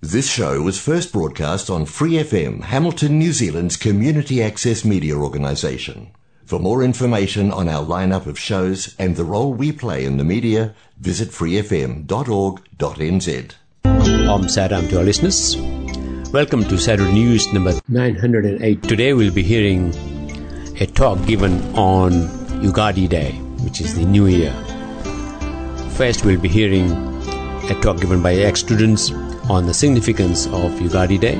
This show was first broadcast on Free FM, Hamilton, New Zealand's community access media organisation. For more information on our lineup of shows and the role we play in the media, visit freefm.org.nz. Om Sai Ram to our listeners. Welcome to Sai News number 908. Today we'll be hearing a talk given on Ugadi Day, which is the New Year. First, we'll be hearing a talk given by ex students on the significance of Yugadi Day,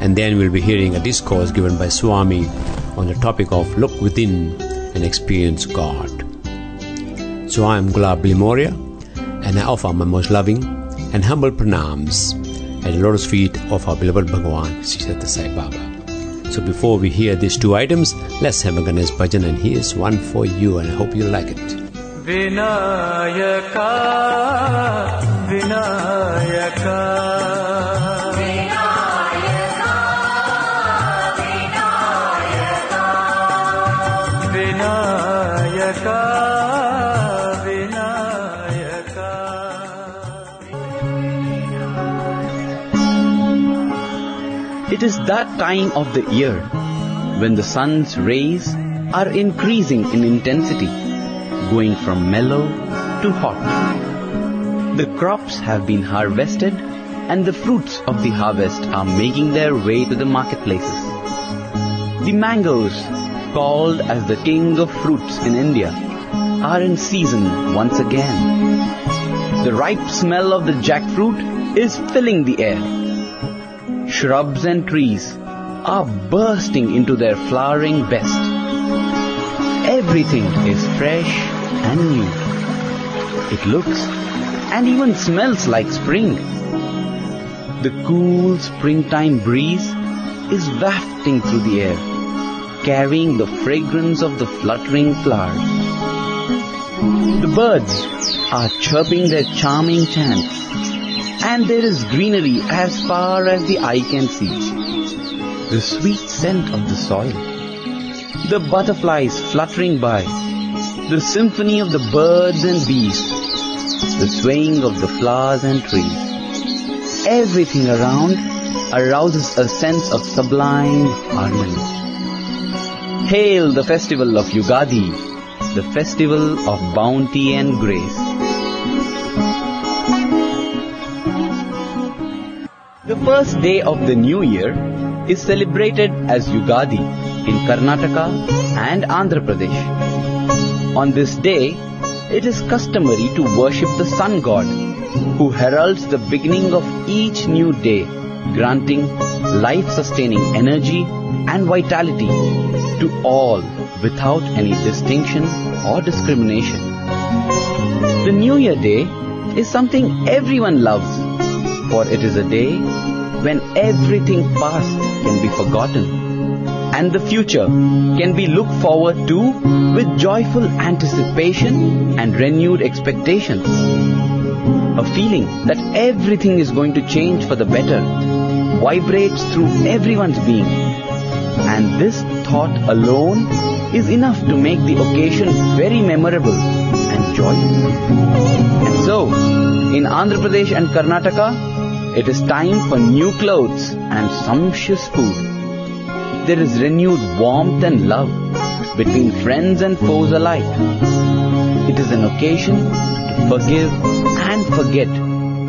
and then we'll be hearing a discourse given by Swami on the topic of Look Within and Experience God. So I'm Gulab Limoria, and I offer my most loving and humble pranams at the lotus feet of our beloved Bhagavan, Sri Sai Baba. So before we hear these two items, let's have a Ganesh bhajan, and here's one for you, and I hope you like it. Vinayaka Vinayaka Vinayaka Vinayaka It is that time of the year when the sun's rays are increasing in intensity, going from mellow to hot. The crops have been harvested and the fruits of the harvest are making their way to the marketplaces. The mangoes, called as the king of fruits in India, are in season once again. The ripe smell of the jackfruit is filling the air. Shrubs and trees are bursting into their flowering best. Everything is fresh and new. It looks and even smells like spring. The cool springtime breeze is wafting through the air, carrying the fragrance of the fluttering flowers. The birds are chirping their charming chants, and there is greenery as far as the eye can see. The sweet scent of the soil, the butterflies fluttering by, the symphony of the birds and beasts, the swaying of the flowers and trees. Everything around arouses a sense of sublime harmony. Hail the festival of Yugadi, the festival of bounty and grace. The first day of the new year is celebrated as Yugadi in Karnataka and Andhra Pradesh. On this day, it is customary to worship the sun god who heralds the beginning of each new day, granting life sustaining energy and vitality to all without any distinction or discrimination. The New Year Day is something everyone loves, for it is a day when everything past can be forgotten and the future can be looked forward to with joyful anticipation and renewed expectations. A feeling that everything is going to change for the better vibrates through everyone's being. And this thought alone is enough to make the occasion very memorable and joyous. And so, in Andhra Pradesh and Karnataka, it is time for new clothes and sumptuous food. There is renewed warmth and love between friends and foes alike. It is an occasion to forgive and forget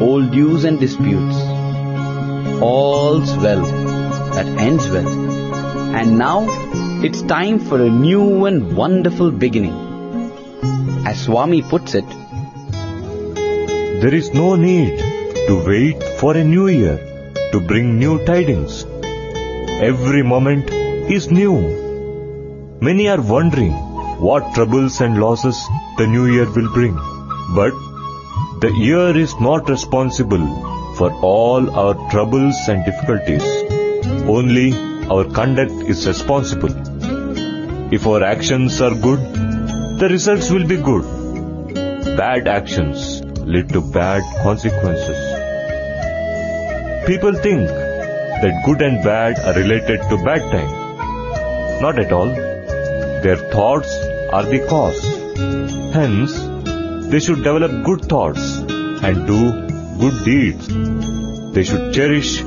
old dues and disputes. All's well that ends well. And now it's time for a new and wonderful beginning. As Swami puts it, There is no need to wait for a new year to bring new tidings. Every moment is new. Many are wondering what troubles and losses the new year will bring. But the year is not responsible for all our troubles and difficulties. Only our conduct is responsible. If our actions are good, the results will be good. Bad actions lead to bad consequences. People think that good and bad are related to bad time. Not at all. Their thoughts are the cause. Hence, they should develop good thoughts and do good deeds. They should cherish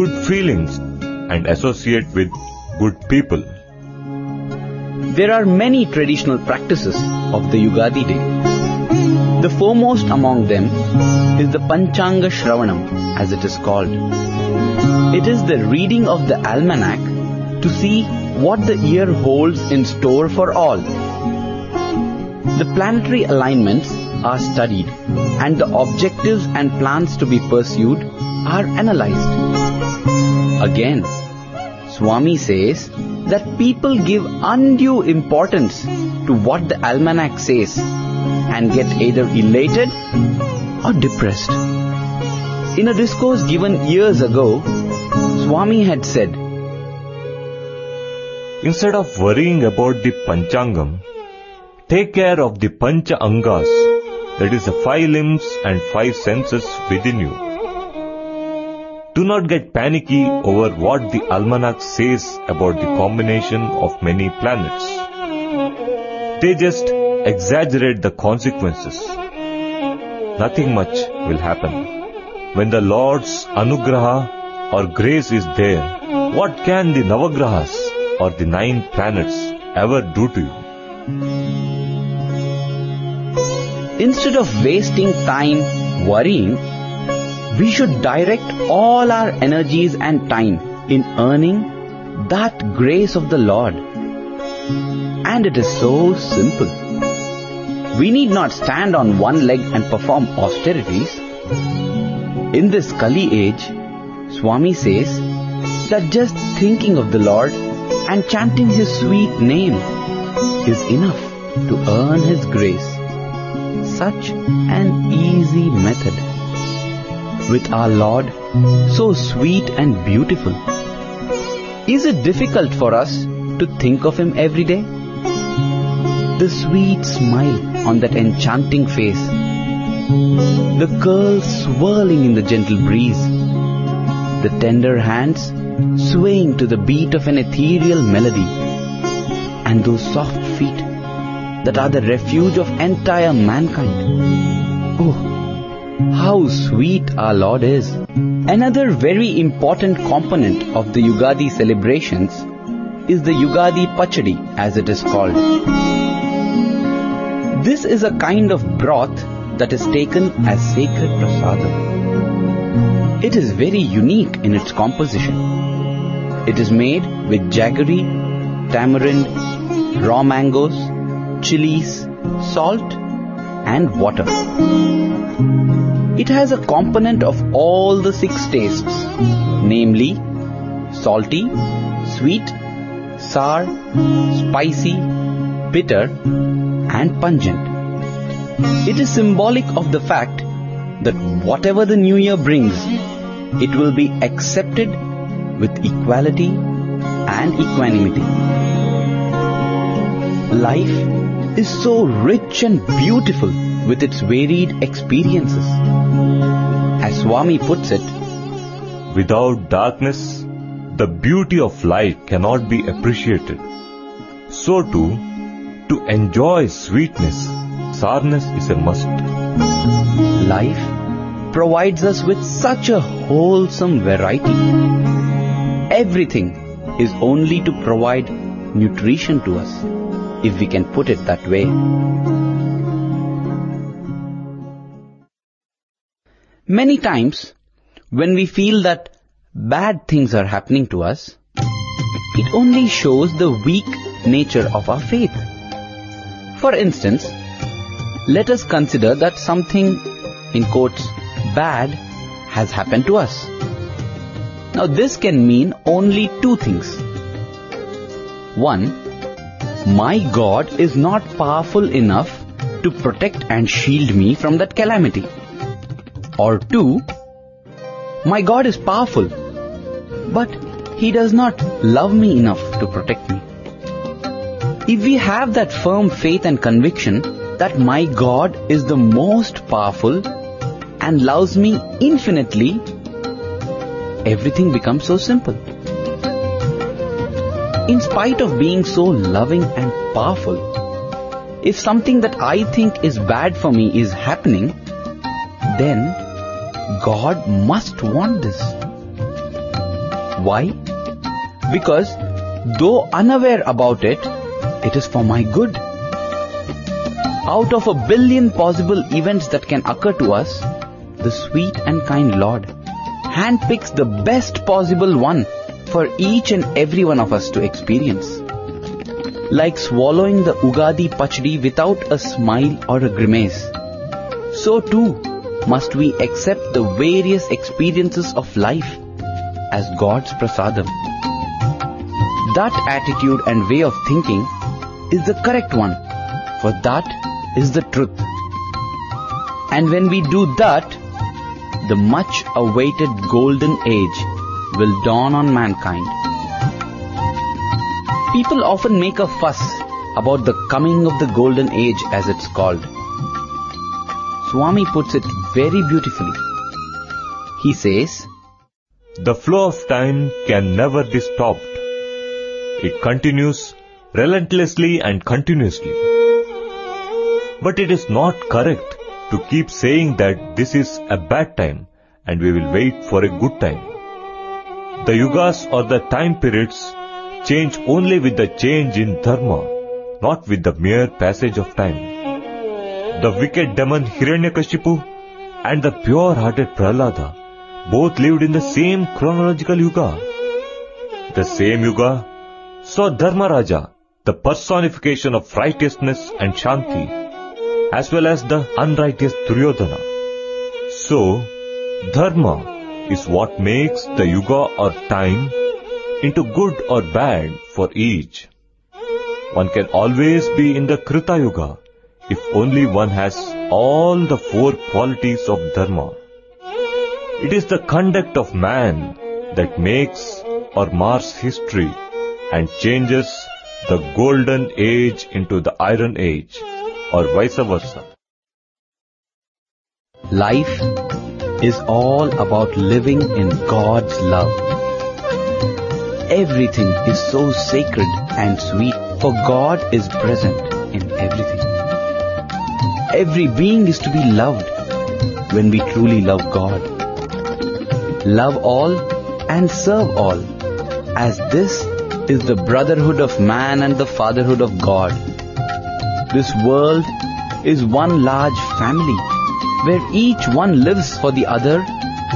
good feelings and associate with good people. There are many traditional practices of the Yugadi day. The foremost among them is the Panchanga Shravanam, as it is called. It is the reading of the almanac to see what the year holds in store for all. The planetary alignments are studied and the objectives and plans to be pursued are analyzed. Again, Swami says that people give undue importance to what the almanac says and get either elated or depressed. In a discourse given years ago, Swami had said, Instead of worrying about the Panchangam, take care of the Pancha Angas, that is the five limbs and five senses within you. Do not get panicky over what the almanac says about the combination of many planets. They just exaggerate the consequences. Nothing much will happen. When the Lord's anugraha or grace is there, what can the Navagrahas or the nine planets ever do to you? Instead of wasting time worrying, we should direct all our energies and time in earning that grace of the Lord. And it is so simple. We need not stand on one leg and perform austerities. In this Kali age, Swami says that just thinking of the Lord and chanting His sweet name is enough to earn His grace. Such an easy method. With our Lord, so sweet and beautiful. Is it difficult for us to think of Him every day? The sweet smile on that enchanting face, the curls swirling in the gentle breeze, the tender hands swaying to the beat of an ethereal melody, and those soft feet that are the refuge of entire mankind. Oh, how sweet our Lord is. Another very important component of the Yugadi celebrations is the Yugadi Pachadi as it is called. This is a kind of broth that is taken as sacred prasadam. It is very unique in its composition. It is made with jaggery, tamarind, raw mangoes, chilies, salt and water. It has a component of all the six tastes, namely salty, sweet, sour, spicy, bitter and pungent. It is symbolic of the fact that whatever the new year brings, it will be accepted with equality and equanimity. Life is so rich and beautiful with its varied experiences. As Swami puts it, Without darkness, the beauty of light cannot be appreciated. So too, to enjoy sweetness, sourness is a must. life provides us with such a wholesome variety. Everything is only to provide nutrition to us, if we can put it that way. Many times, when we feel that bad things are happening to us, it only shows the weak nature of our faith. For instance, let us consider that something, in quotes, bad has happened to us. Now, this can mean only two things. One, my God is not powerful enough to protect and shield me from that calamity. Or two, my God is powerful, but He does not love me enough to protect me. If we have that firm faith and conviction that my God is the most powerful and loves me infinitely, everything becomes so simple. In spite of being so loving and powerful, if something that I think is bad for me is happening, then God must want this. Why? Because though unaware about it, it is for my good. Out of a billion possible events that can occur to us, the sweet and kind Lord handpicks the best possible one for each and every one of us to experience. Like swallowing the Ugadi Pachadi without a smile or a grimace, so too must we accept the various experiences of life as God's prasadam. That attitude and way of thinking is the correct one, for that is the truth. And when we do that, the much awaited golden age will dawn on mankind. People often make a fuss about the coming of the golden age as it's called. Swami puts it very beautifully. He says, The flow of time can never be stopped. It continues relentlessly and continuously. But it is not correct to keep saying that this is a bad time and we will wait for a good time. The yugas or the time periods change only with the change in dharma, not with the mere passage of time. The wicked demon Hiranyakashipu and the pure-hearted Prahlada both lived in the same chronological yuga. The same yuga saw Dharmaraja, the personification of righteousness and Shanti, as well as the unrighteous Duryodhana. So, Dharma is what makes the yuga or time into good or bad for each. One can always be in the Krita Yuga if only one has all the four qualities of Dharma. It is the conduct of man that makes or mars history and changes the golden age into the iron age or vice versa. Life is all about living in God's love. Everything is so sacred and sweet, for God is present in everything. Every being is to be loved when we truly love God. Love all and serve all, as this is the brotherhood of man and the fatherhood of God. This world is one large family where each one lives for the other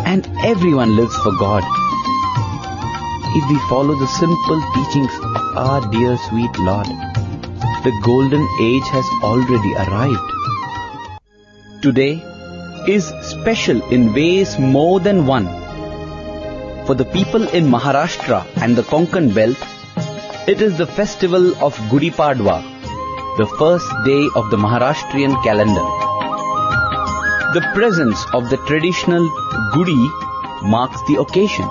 and everyone lives for God. If we follow the simple teachings of our dear sweet Lord, the golden age has already arrived. Today is special in ways more than one. For the people in Maharashtra and the Konkan belt, it is the festival of Gudi Padwa, the first day of the Maharashtrian calendar. The presence of the traditional Gudi marks the occasion.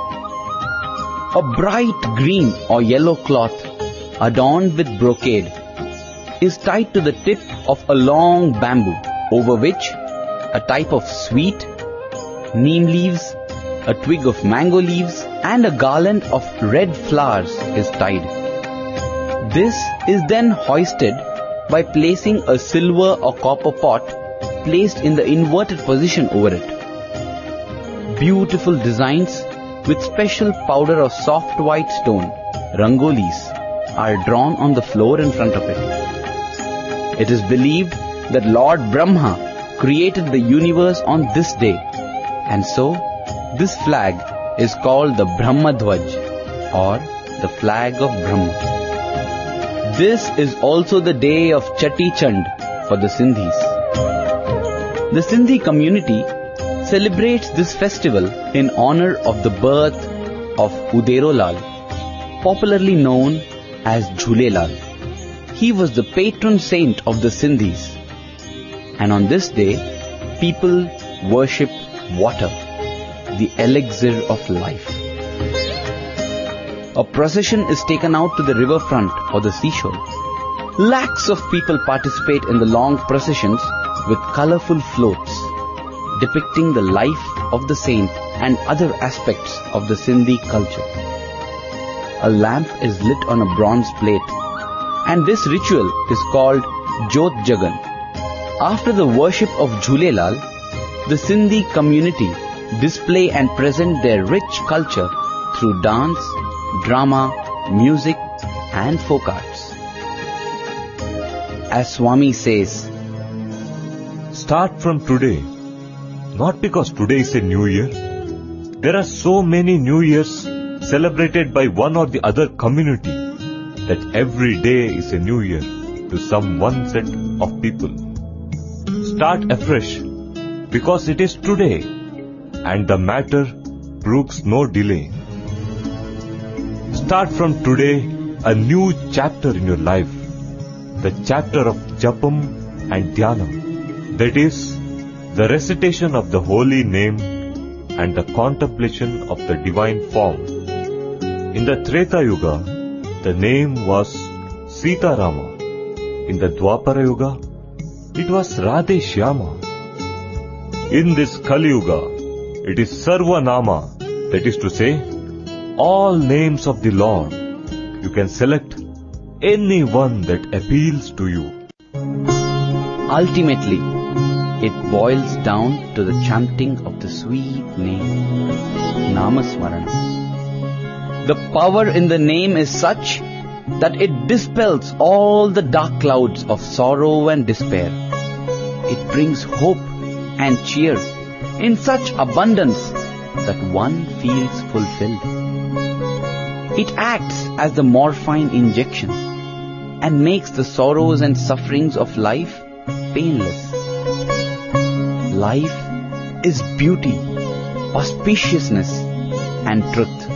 A bright green or yellow cloth adorned with brocade is tied to the tip of a long bamboo over which a type of sweet, neem leaves, a twig of mango leaves and a garland of red flowers is tied. This is then hoisted by placing a silver or copper pot placed in the inverted position over it. Beautiful designs with special powder of soft white stone, rangolis, are drawn on the floor in front of it. It is believed that Lord Brahma created the universe on this day, and so this flag is called the Brahma Dhwaj or the flag of Brahma. This is also the day of Cheti Chand for the Sindhis. The Sindhi community celebrates this festival in honor of the birth of Uderolal, popularly known as Jhulelal. He was the patron saint of the Sindhis. And on this day, people worship water, the elixir of life. A procession is taken out to the riverfront or the seashore. Lakhs of people participate in the long processions with colorful floats depicting the life of the saint and other aspects of the Sindhi culture. A lamp is lit on a bronze plate and this ritual is called Jot Jagan. After the worship of Jhulelal, the Sindhi community display and present their rich culture through dance, drama, music, and folk arts. As Swami says, Start from today. Not because today is a new year. There are so many new years celebrated by one or the other community that every day is a new year to some one set of people. Start afresh because it is today and the matter brooks no delay. Start from today a new chapter in your life, the chapter of Japam and Dhyanam, that is, the recitation of the holy name and the contemplation of the divine form. In the Treta Yuga, the name was Sita Rama. In the Dwapara Yuga, it was Radhe Shyama. In this Kali Yuga, it is Sarva Nama, that is to say, all names of the Lord. You can select any one that appeals to you. ultimately, it boils down to the chanting of the sweet name, Namasmarana. The power in the name is such that it dispels all the dark clouds of sorrow and despair. It brings hope and cheer in such abundance that one feels fulfilled. It acts as the morphine injection and makes the sorrows and sufferings of life painless. Life is beauty, auspiciousness, and truth.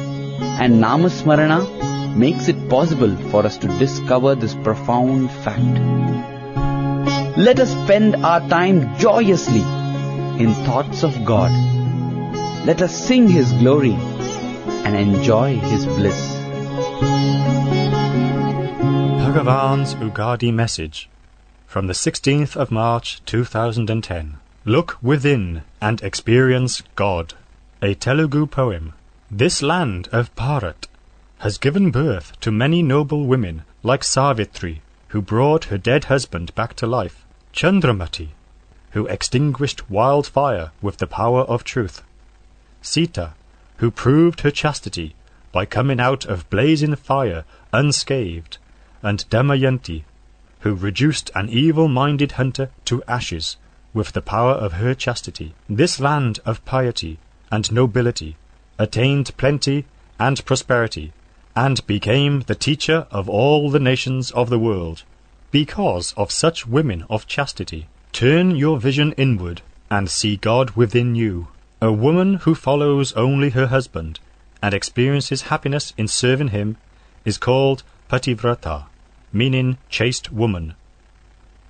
And Namasmarana makes it possible for us to discover this profound fact. Let us spend our time joyously in thoughts of God. Let us sing His glory and enjoy His bliss. Bhagavan's Ugadi message from the 16th of March 2010. Look within and experience God. A Telugu poem. This land of Bharat has given birth to many noble women like Savitri, who brought her dead husband back to life, Chandramati, who extinguished wildfire with the power of truth, Sita, who proved her chastity by coming out of blazing fire unscathed, and Damayanti, who reduced an evil-minded hunter to ashes with the power of her chastity. This land of piety and nobility attained plenty and prosperity, and became the teacher of all the nations of the world, because of such women of chastity. Turn your vision inward, and see God within you. A woman who follows only her husband, and experiences happiness in serving him, is called Pativrata, meaning chaste woman.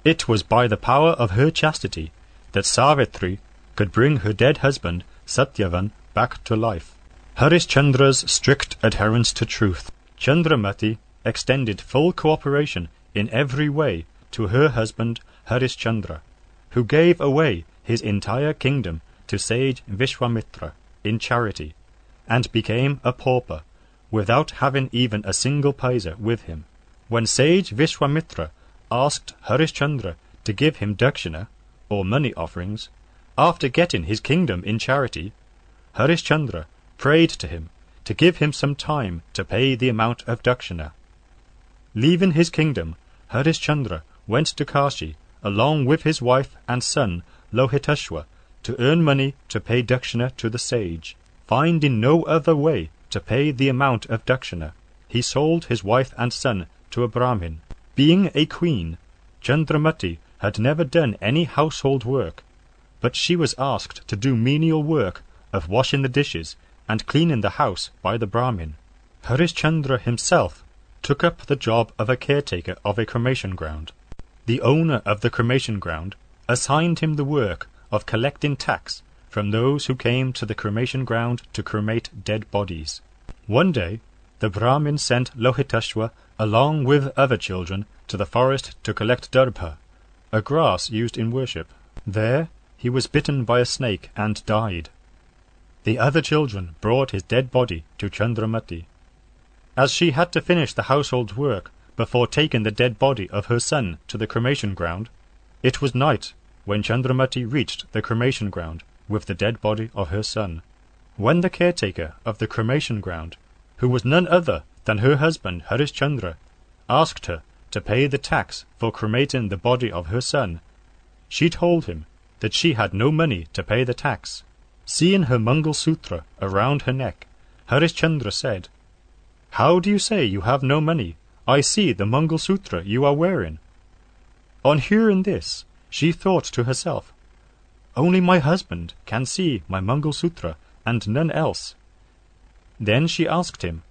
It was by the power of her chastity that Savitri could bring her dead husband Satyavan back to life. Harishchandra's strict adherence to truth. Chandramati extended full cooperation in every way to her husband Harishchandra, who gave away his entire kingdom to sage Vishwamitra in charity, and became a pauper, without having even a single paisa with him. When sage Vishwamitra asked Harishchandra to give him dakshina, or money offerings, after getting his kingdom in charity, Harishchandra prayed to him to give him some time to pay the amount of dakshina. Leaving his kingdom, Harishchandra went to Kashi along with his wife and son Lohitashwa to earn money to pay dakshina to the sage. Finding no other way to pay the amount of dakshina, he sold his wife and son to a Brahmin. Being a queen, Chandramati had never done any household work, but she was asked to do menial work of washing the dishes and cleaning the house by the Brahmin. Harishchandra himself took up the job of a caretaker of a cremation ground. The owner of the cremation ground assigned him the work of collecting tax from those who came to the cremation ground to cremate dead bodies. One day, the Brahmin sent Lohitashwa along with other children to the forest to collect darbha, a grass used in worship. There he was bitten by a snake and died. The other children brought his dead body to Chandramati. As she had to finish the household work before taking the dead body of her son to the cremation ground, it was night when Chandramati reached the cremation ground with the dead body of her son. When the caretaker of the cremation ground, who was none other than her husband Harishchandra, asked her to pay the tax for cremating the body of her son, she told him that she had no money to pay the tax. Seeing her Mangal Sutra around her neck, Harishchandra said, How do you say you have no money? I see the Mangal Sutra you are wearing. On hearing this, she thought to herself, Only my husband can see my Mangal Sutra, and none else. Then she asked him,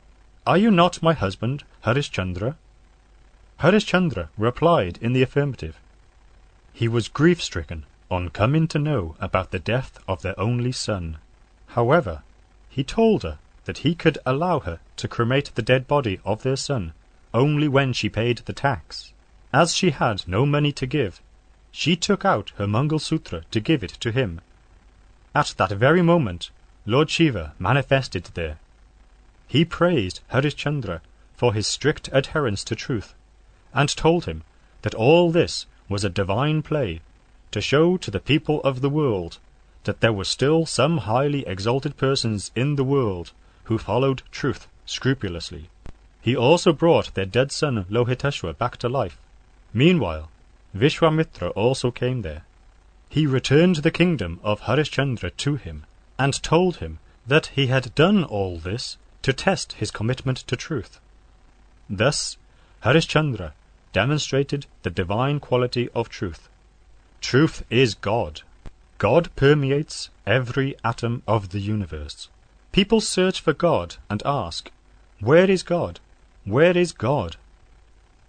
Are you not my husband, Harishchandra? Harishchandra replied in the affirmative. He was grief stricken on coming to know about the death of their only son. However, he told her that he could allow her to cremate the dead body of their son only when she paid the tax. As she had no money to give, she took out her Mangal Sutra to give it to him. At that very moment, Lord Shiva manifested there. He praised Harishchandra for his strict adherence to truth, and told him that all this was a divine play to show to the people of the world that there were still some highly exalted persons in the world who followed truth scrupulously. He also brought their dead son Lohiteshwar back to life. Meanwhile, Vishwamitra also came there. He returned the kingdom of Harishchandra to him, and told him that he had done all this to test his commitment to truth. Thus, Harishchandra demonstrated the divine quality of truth. Truth is God. God permeates every atom of the universe. People search for God and ask, Where is God? Where is God?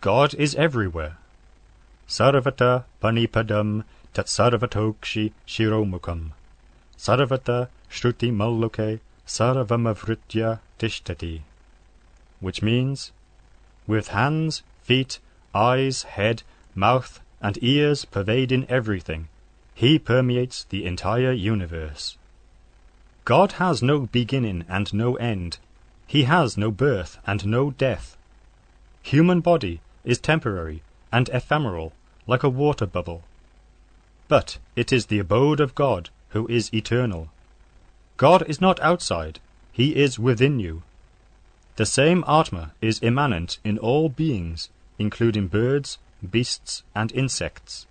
God is everywhere. Sarvata panipadam tat sarvatokshi shiromukam. Sarvata shruti malloke sarvamavritya tishtati. Which means, with hands, feet, eyes, head, mouth, and ears pervading everything, he permeates the entire universe. God has no beginning and no end. He has no birth and no death. Human body is temporary and ephemeral, like a water bubble. But it is the abode of God, who is eternal. God is not outside, he is within you. The same Atma is immanent in all beings, including birds, beasts, and insects.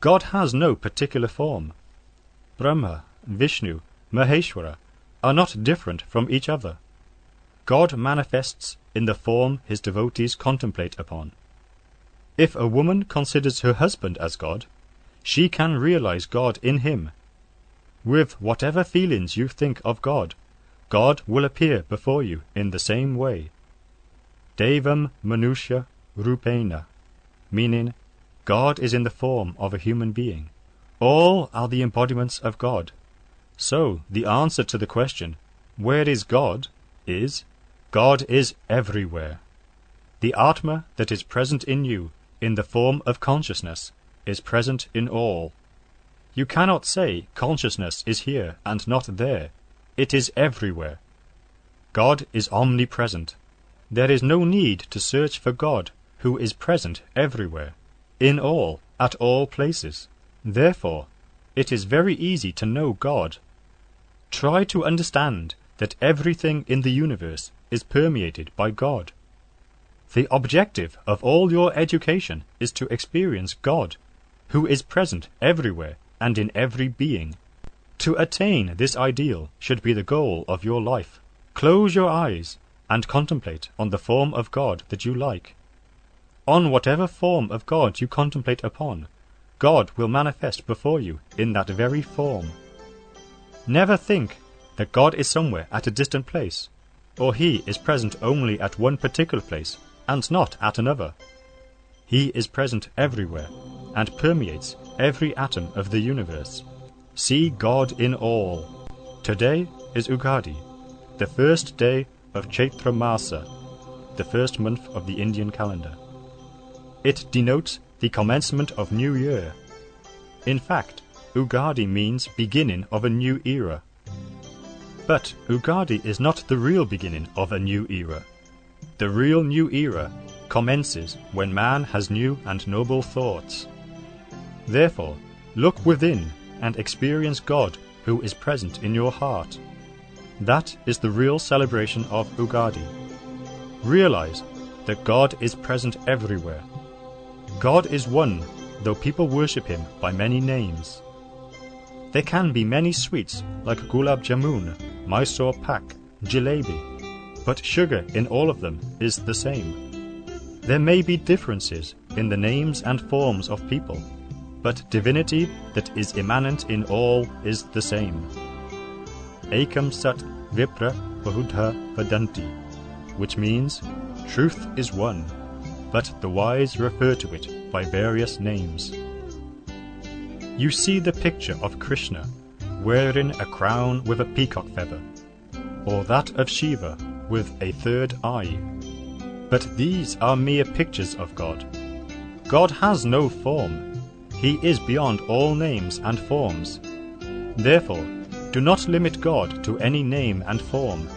God has no particular form. Brahma, Vishnu, Maheshwara are not different from each other. God manifests in the form his devotees contemplate upon. If a woman considers her husband as God, she can realize God in him. With whatever feelings you think of God, God will appear before you in the same way. Devam Manusha Rupena, meaning God is in the form of a human being. All are the embodiments of God. So the answer to the question, Where is God? is God is everywhere. The Atma that is present in you in the form of consciousness is present in all. You cannot say consciousness is here and not there. It is everywhere. God is omnipresent. There is no need to search for God, who is present everywhere, in all, at all places. Therefore, it is very easy to know God. Try to understand that everything in the universe is permeated by God. The objective of all your education is to experience God, who is present everywhere and in every being. To attain this ideal should be the goal of your life. Close your eyes and contemplate on the form of God that you like. On whatever form of God you contemplate upon, God will manifest before you in that very form. Never think that God is somewhere at a distant place, or He is present only at one particular place and not at another. He is present everywhere and permeates every atom of the universe. See God in all. Today is Ugadi, the first day of Chaitra Masa, the first month of the Indian calendar. It denotes the commencement of New Year. In fact, Ugadi means beginning of a new era. But Ugadi is not the real beginning of a new era. The real new era commences when man has new and noble thoughts. Therefore, look within and experience God who is present in your heart. That is the real celebration of Ugadi. Realize that God is present everywhere. God is one, though people worship him by many names. There can be many sweets like gulab jamun, Mysore pak, jalebi, but sugar in all of them is the same. There may be differences in the names and forms of people, but divinity that is immanent in all is the same. Ekam Sat Vipra Bahudha Vadanti, which means truth is one, but the wise refer to it by various names. You see the picture of Krishna wearing a crown with a peacock feather, or that of Shiva with a third eye. But these are mere pictures of God. God has no form. He is beyond all names and forms. Therefore, do not limit God to any name and form.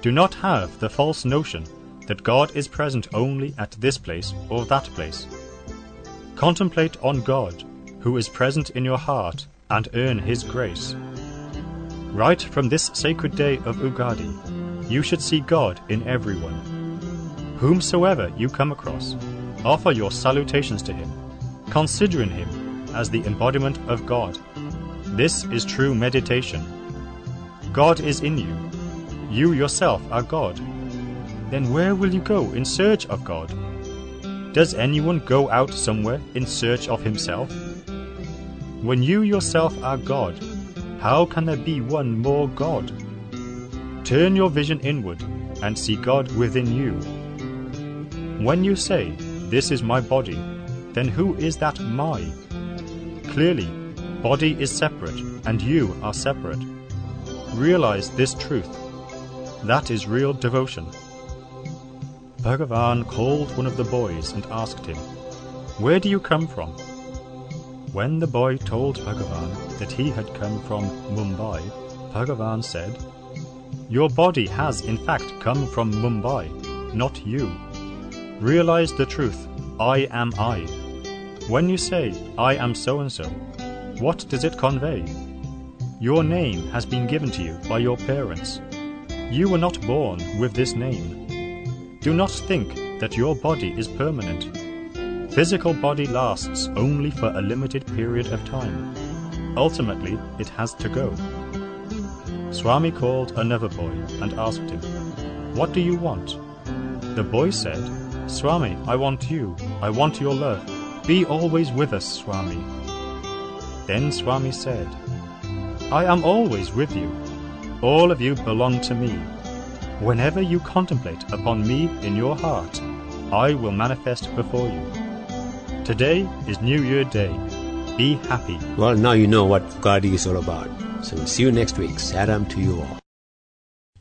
Do not have the false notion that God is present only at this place or that place. Contemplate on God, who is present in your heart, and earn His grace. Right from this sacred day of Ugadi, you should see God in everyone. Whomsoever you come across, offer your salutations to him, considering him as the embodiment of God. This is true meditation. God is in you. You yourself are God. Then where will you go in search of God? Does anyone go out somewhere in search of himself? When you yourself are God, how can there be one more God? Turn your vision inward and see God within you. When you say, This is my body, then who is that my? Clearly, body is separate and you are separate. Realize this truth. That is real devotion. Bhagavan called one of the boys and asked him, Where do you come from? When the boy told Bhagavan that he had come from Mumbai, Bhagavan said, Your body has in fact come from Mumbai, not you. Realize the truth, I am I. When you say, I am so and so, what does it convey? Your name has been given to you by your parents. You were not born with this name. Do not think that your body is permanent. Physical body lasts only for a limited period of time. Ultimately, it has to go. Swami called another boy and asked him, What do you want? The boy said, Swami, I want you. I want your love. Be always with us, Swami. Then Swami said, I am always with you. All of you belong to me. Whenever you contemplate upon me in your heart, I will manifest before you. Today is New Year Day. Be happy. Well, now you know what Ugadi is all about. So see you next week. Sai Ram to you all.